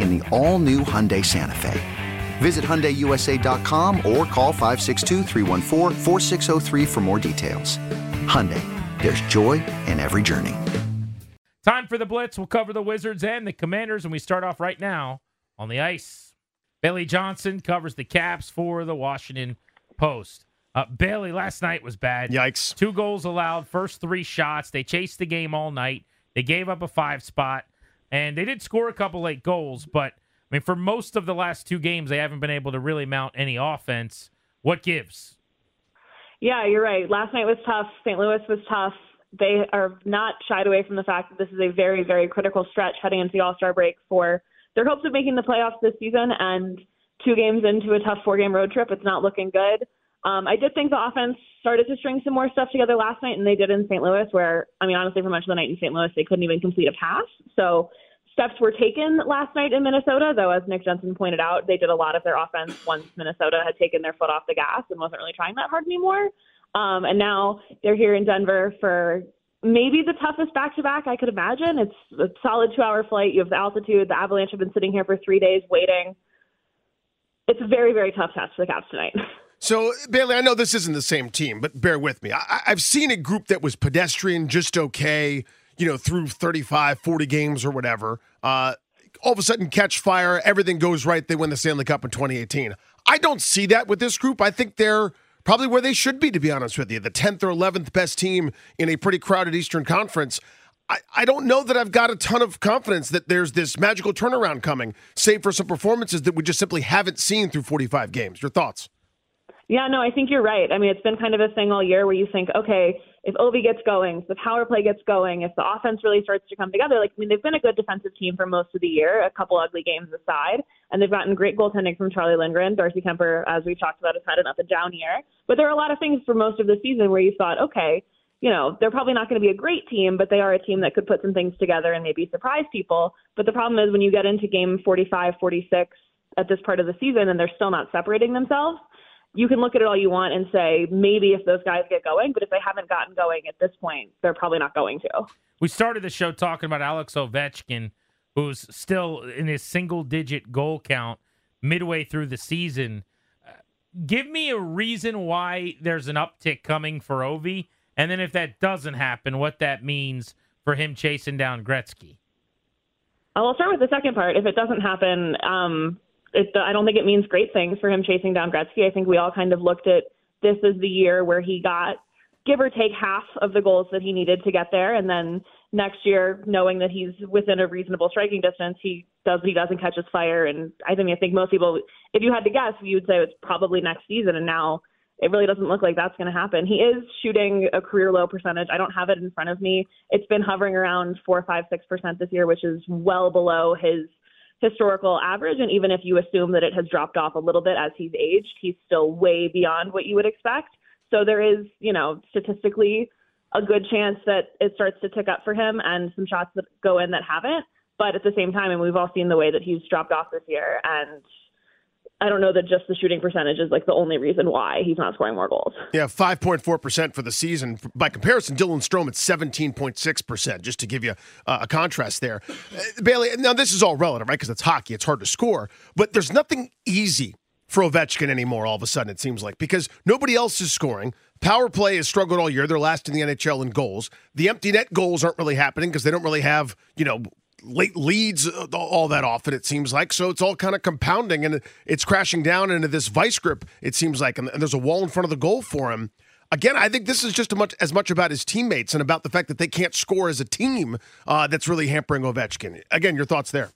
in the all new Hyundai Santa Fe. Visit HyundaiUSA.com or call 562 for more details. Hyundai, there's joy in every journey. Time for the Blitz. We'll cover the Wizards and the Commanders, and we start off right now on the ice. Bailey Johnson covers the Caps for the Washington Post. Uh, Bailey, last night was bad. Yikes. Two goals allowed, first three shots. They chased the game all night. They gave up a five spot, and they did score a couple late goals, but I mean, for most of the last two games, they haven't been able to really mount any offense. What gives? Yeah, you're right. Last night was tough. St. Louis was tough. They are not shied away from the fact that this is a very, very critical stretch heading into the All Star break for their hopes of making the playoffs this season. And two games into a tough four game road trip, it's not looking good. Um, I did think the offense started to string some more stuff together last night, and they did in St. Louis, where, I mean, honestly, for much of the night in St. Louis, they couldn't even complete a pass. So steps were taken last night in Minnesota, though, as Nick Jensen pointed out, they did a lot of their offense once Minnesota had taken their foot off the gas and wasn't really trying that hard anymore. Um, and now they're here in Denver for maybe the toughest back to back I could imagine. It's a solid two hour flight. You have the altitude. The Avalanche have been sitting here for three days waiting. It's a very, very tough test for the Caps tonight. So, Bailey, I know this isn't the same team, but bear with me. I, have seen a group that was pedestrian, just okay, you know, through 35, 40 games or whatever. Uh, all of a sudden catch fire, everything goes right, they win the Stanley Cup in 2018. I don't see that with this group. I think they're probably where they should be, to be honest with you. The 10th or 11th best team in a pretty crowded Eastern Conference. I, I don't know that I've got a ton of confidence that there's this magical turnaround coming, save for some performances that we just simply haven't seen through 45 games. Your thoughts? Yeah, no, I think you're right. I mean, it's been kind of a thing all year where you think, okay, if Ovi gets going, if the power play gets going, if the offense really starts to come together, like, I mean, they've been a good defensive team for most of the year, a couple ugly games aside, and they've gotten great goaltending from Charlie Lindgren. Darcy Kuemper, as we've talked about, has had an up and down year. But there are a lot of things for most of the season where you thought, okay, you know, they're probably not going to be a great team, but they are a team that could put some things together and maybe surprise people. But the problem is when you get into game 45, 46 at this part of the season and they're still not separating themselves, you can look at it all you want and say maybe if those guys get going, but if they haven't gotten going at this point, they're probably not going to. We started the show talking about Alex Ovechkin, who's still in his single digit goal count midway through the season. Uh, give me a reason why there's an uptick coming for Ovi, and then if that doesn't happen, what that means for him chasing down Gretzky. I'll start with the second part. If it doesn't happen, um, it, I don't think it means great things for him chasing down Gretzky. I think we all kind of looked at this as the year where he got give or take half of the goals that he needed to get there, and then next year, knowing that he's within a reasonable striking distance, he does he doesn't catch his fire. And I think I think most people, if you had to guess, you would say it's probably next season. And now it really doesn't look like that's going to happen. He is shooting a career low percentage. I don't have it in front of me. It's been hovering around four, five, six percent this year, which is well below his historical average. And even if you assume that it has dropped off a little bit as he's aged, he's still way beyond what you would expect. So there is, you know, statistically a good chance that it starts to tick up for him and some shots that go in that haven't. But at the same time, and we've all seen the way that he's dropped off this year, and I don't know that just the shooting percentage is like the only reason why he's not scoring more goals. Yeah, 5.4% for the season. By comparison, Dylan Strome at 17.6%, just to give you uh, a contrast there. Uh, Bailey, now this is all relative, right? Because it's hockey, it's hard to score, but there's nothing easy for Ovechkin anymore all of a sudden, it seems like, because nobody else is scoring. Power play has struggled all year. They're last in the NHL in goals. The empty net goals aren't really happening because they don't really have, you know, leads uh, all that often, it seems like. So it's all kind of compounding and it's crashing down into this vice grip, it seems like. And there's a wall in front of the goal for him. Again, I think this is just much, as much about his teammates and about the fact that they can't score as a team uh, that's really hampering Ovechkin. Again, your thoughts there.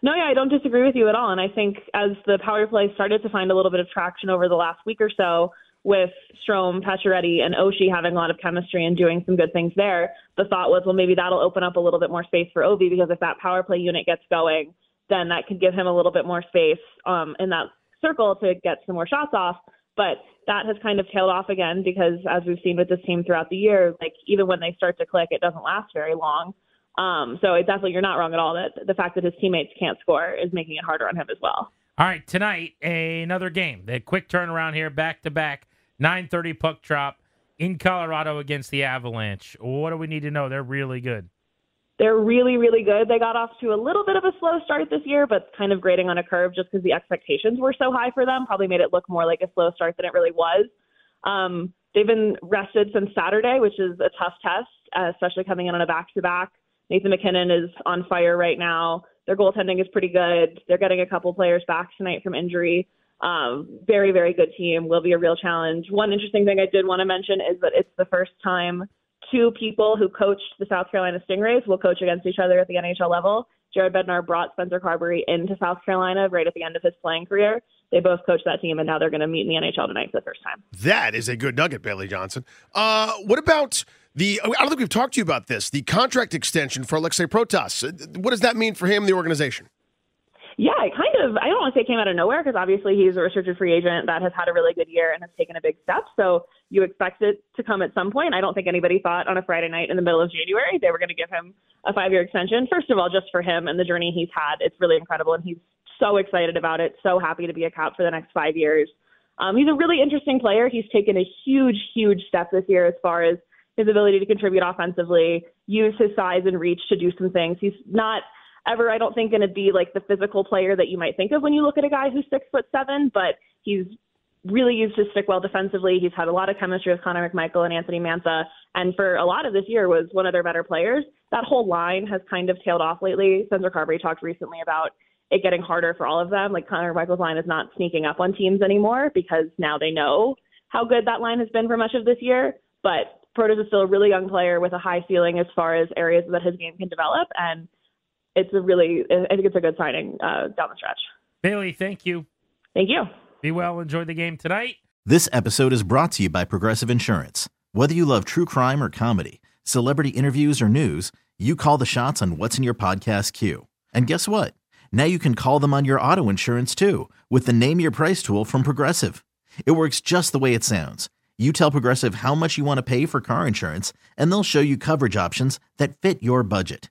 No, yeah, I don't disagree with you at all. And I think as the power play started to find a little bit of traction over the last week or so, with Strome, Pacioretty, and Oshie having a lot of chemistry and doing some good things there, the thought was, well, maybe that'll open up a little bit more space for Ovi because if that power play unit gets going, then that could give him a little bit more space um, in that circle to get some more shots off. But that has kind of tailed off again because, as we've seen with this team throughout the year, like even when they start to click, it doesn't last very long. Um, so it definitely, you're not wrong at all that the fact that his teammates can't score is making it harder on him as well. All right, tonight another game. The quick turnaround here, back to back. 9:30 puck drop in Colorado against the Avalanche. What do we need to know? They're really good. They're really, really good. They got off to a little bit of a slow start this year, but kind of grading on a curve just because the expectations were so high for them. Probably made it look more like a slow start than it really was. Um, they've been rested since Saturday, which is a tough test, uh, especially coming in on a back-to-back. Nathan MacKinnon is on fire right now. Their goaltending is pretty good. They're getting a couple players back tonight from injury. Um, very, very good team. Will be a real challenge. One interesting thing I did want to mention is that it's the first time two people who coached the South Carolina Stingrays will coach against each other at the NHL level. Jared Bednar brought Spencer Carbery into South Carolina right at the end of his playing career. They both coached that team, and now they're going to meet in the NHL tonight for the first time. That is a good nugget, Bailey Johnson. Uh, what about the? I don't think we've talked to you about this. The contract extension for Alexei Protas. What does that mean for him, and the organization? Yeah, it kind of, I don't want to say it came out of nowhere because obviously he's a restricted free agent that has had a really good year and has taken a big step. So you expect it to come at some point. I don't think anybody thought on a Friday night in the middle of January they were going to give him a five year extension. First of all, just for him and the journey he's had, it's really incredible. And he's so excited about it, so happy to be a cap for the next five years. Um, he's a really interesting player. He's taken a huge, huge step this year as far as his ability to contribute offensively, use his size and reach to do some things. He's not ever, I don't think, going to be like the physical player that you might think of when you look at a guy who's six foot seven, but he's really used his stick well defensively. He's had a lot of chemistry with Connor McMichael and Anthony Mantha, and for a lot of this year was one of their better players. That whole line has kind of tailed off lately. Spencer Carbery talked recently about it getting harder for all of them. Like Connor McMichael's line is not sneaking up on teams anymore because now they know how good that line has been for much of this year. But Protas is still a really young player with a high ceiling as far as areas that his game can develop, and it's a really, I think it's a good signing uh, down the stretch. Bailey, thank you. Thank you. Be well. Enjoy the game tonight. This episode is brought to you by Progressive Insurance. Whether you love true crime or comedy, celebrity interviews or news, you call the shots on what's in your podcast queue. And guess what? Now you can call them on your auto insurance too with the Name Your Price tool from Progressive. It works just the way it sounds. You tell Progressive how much you want to pay for car insurance, and they'll show you coverage options that fit your budget.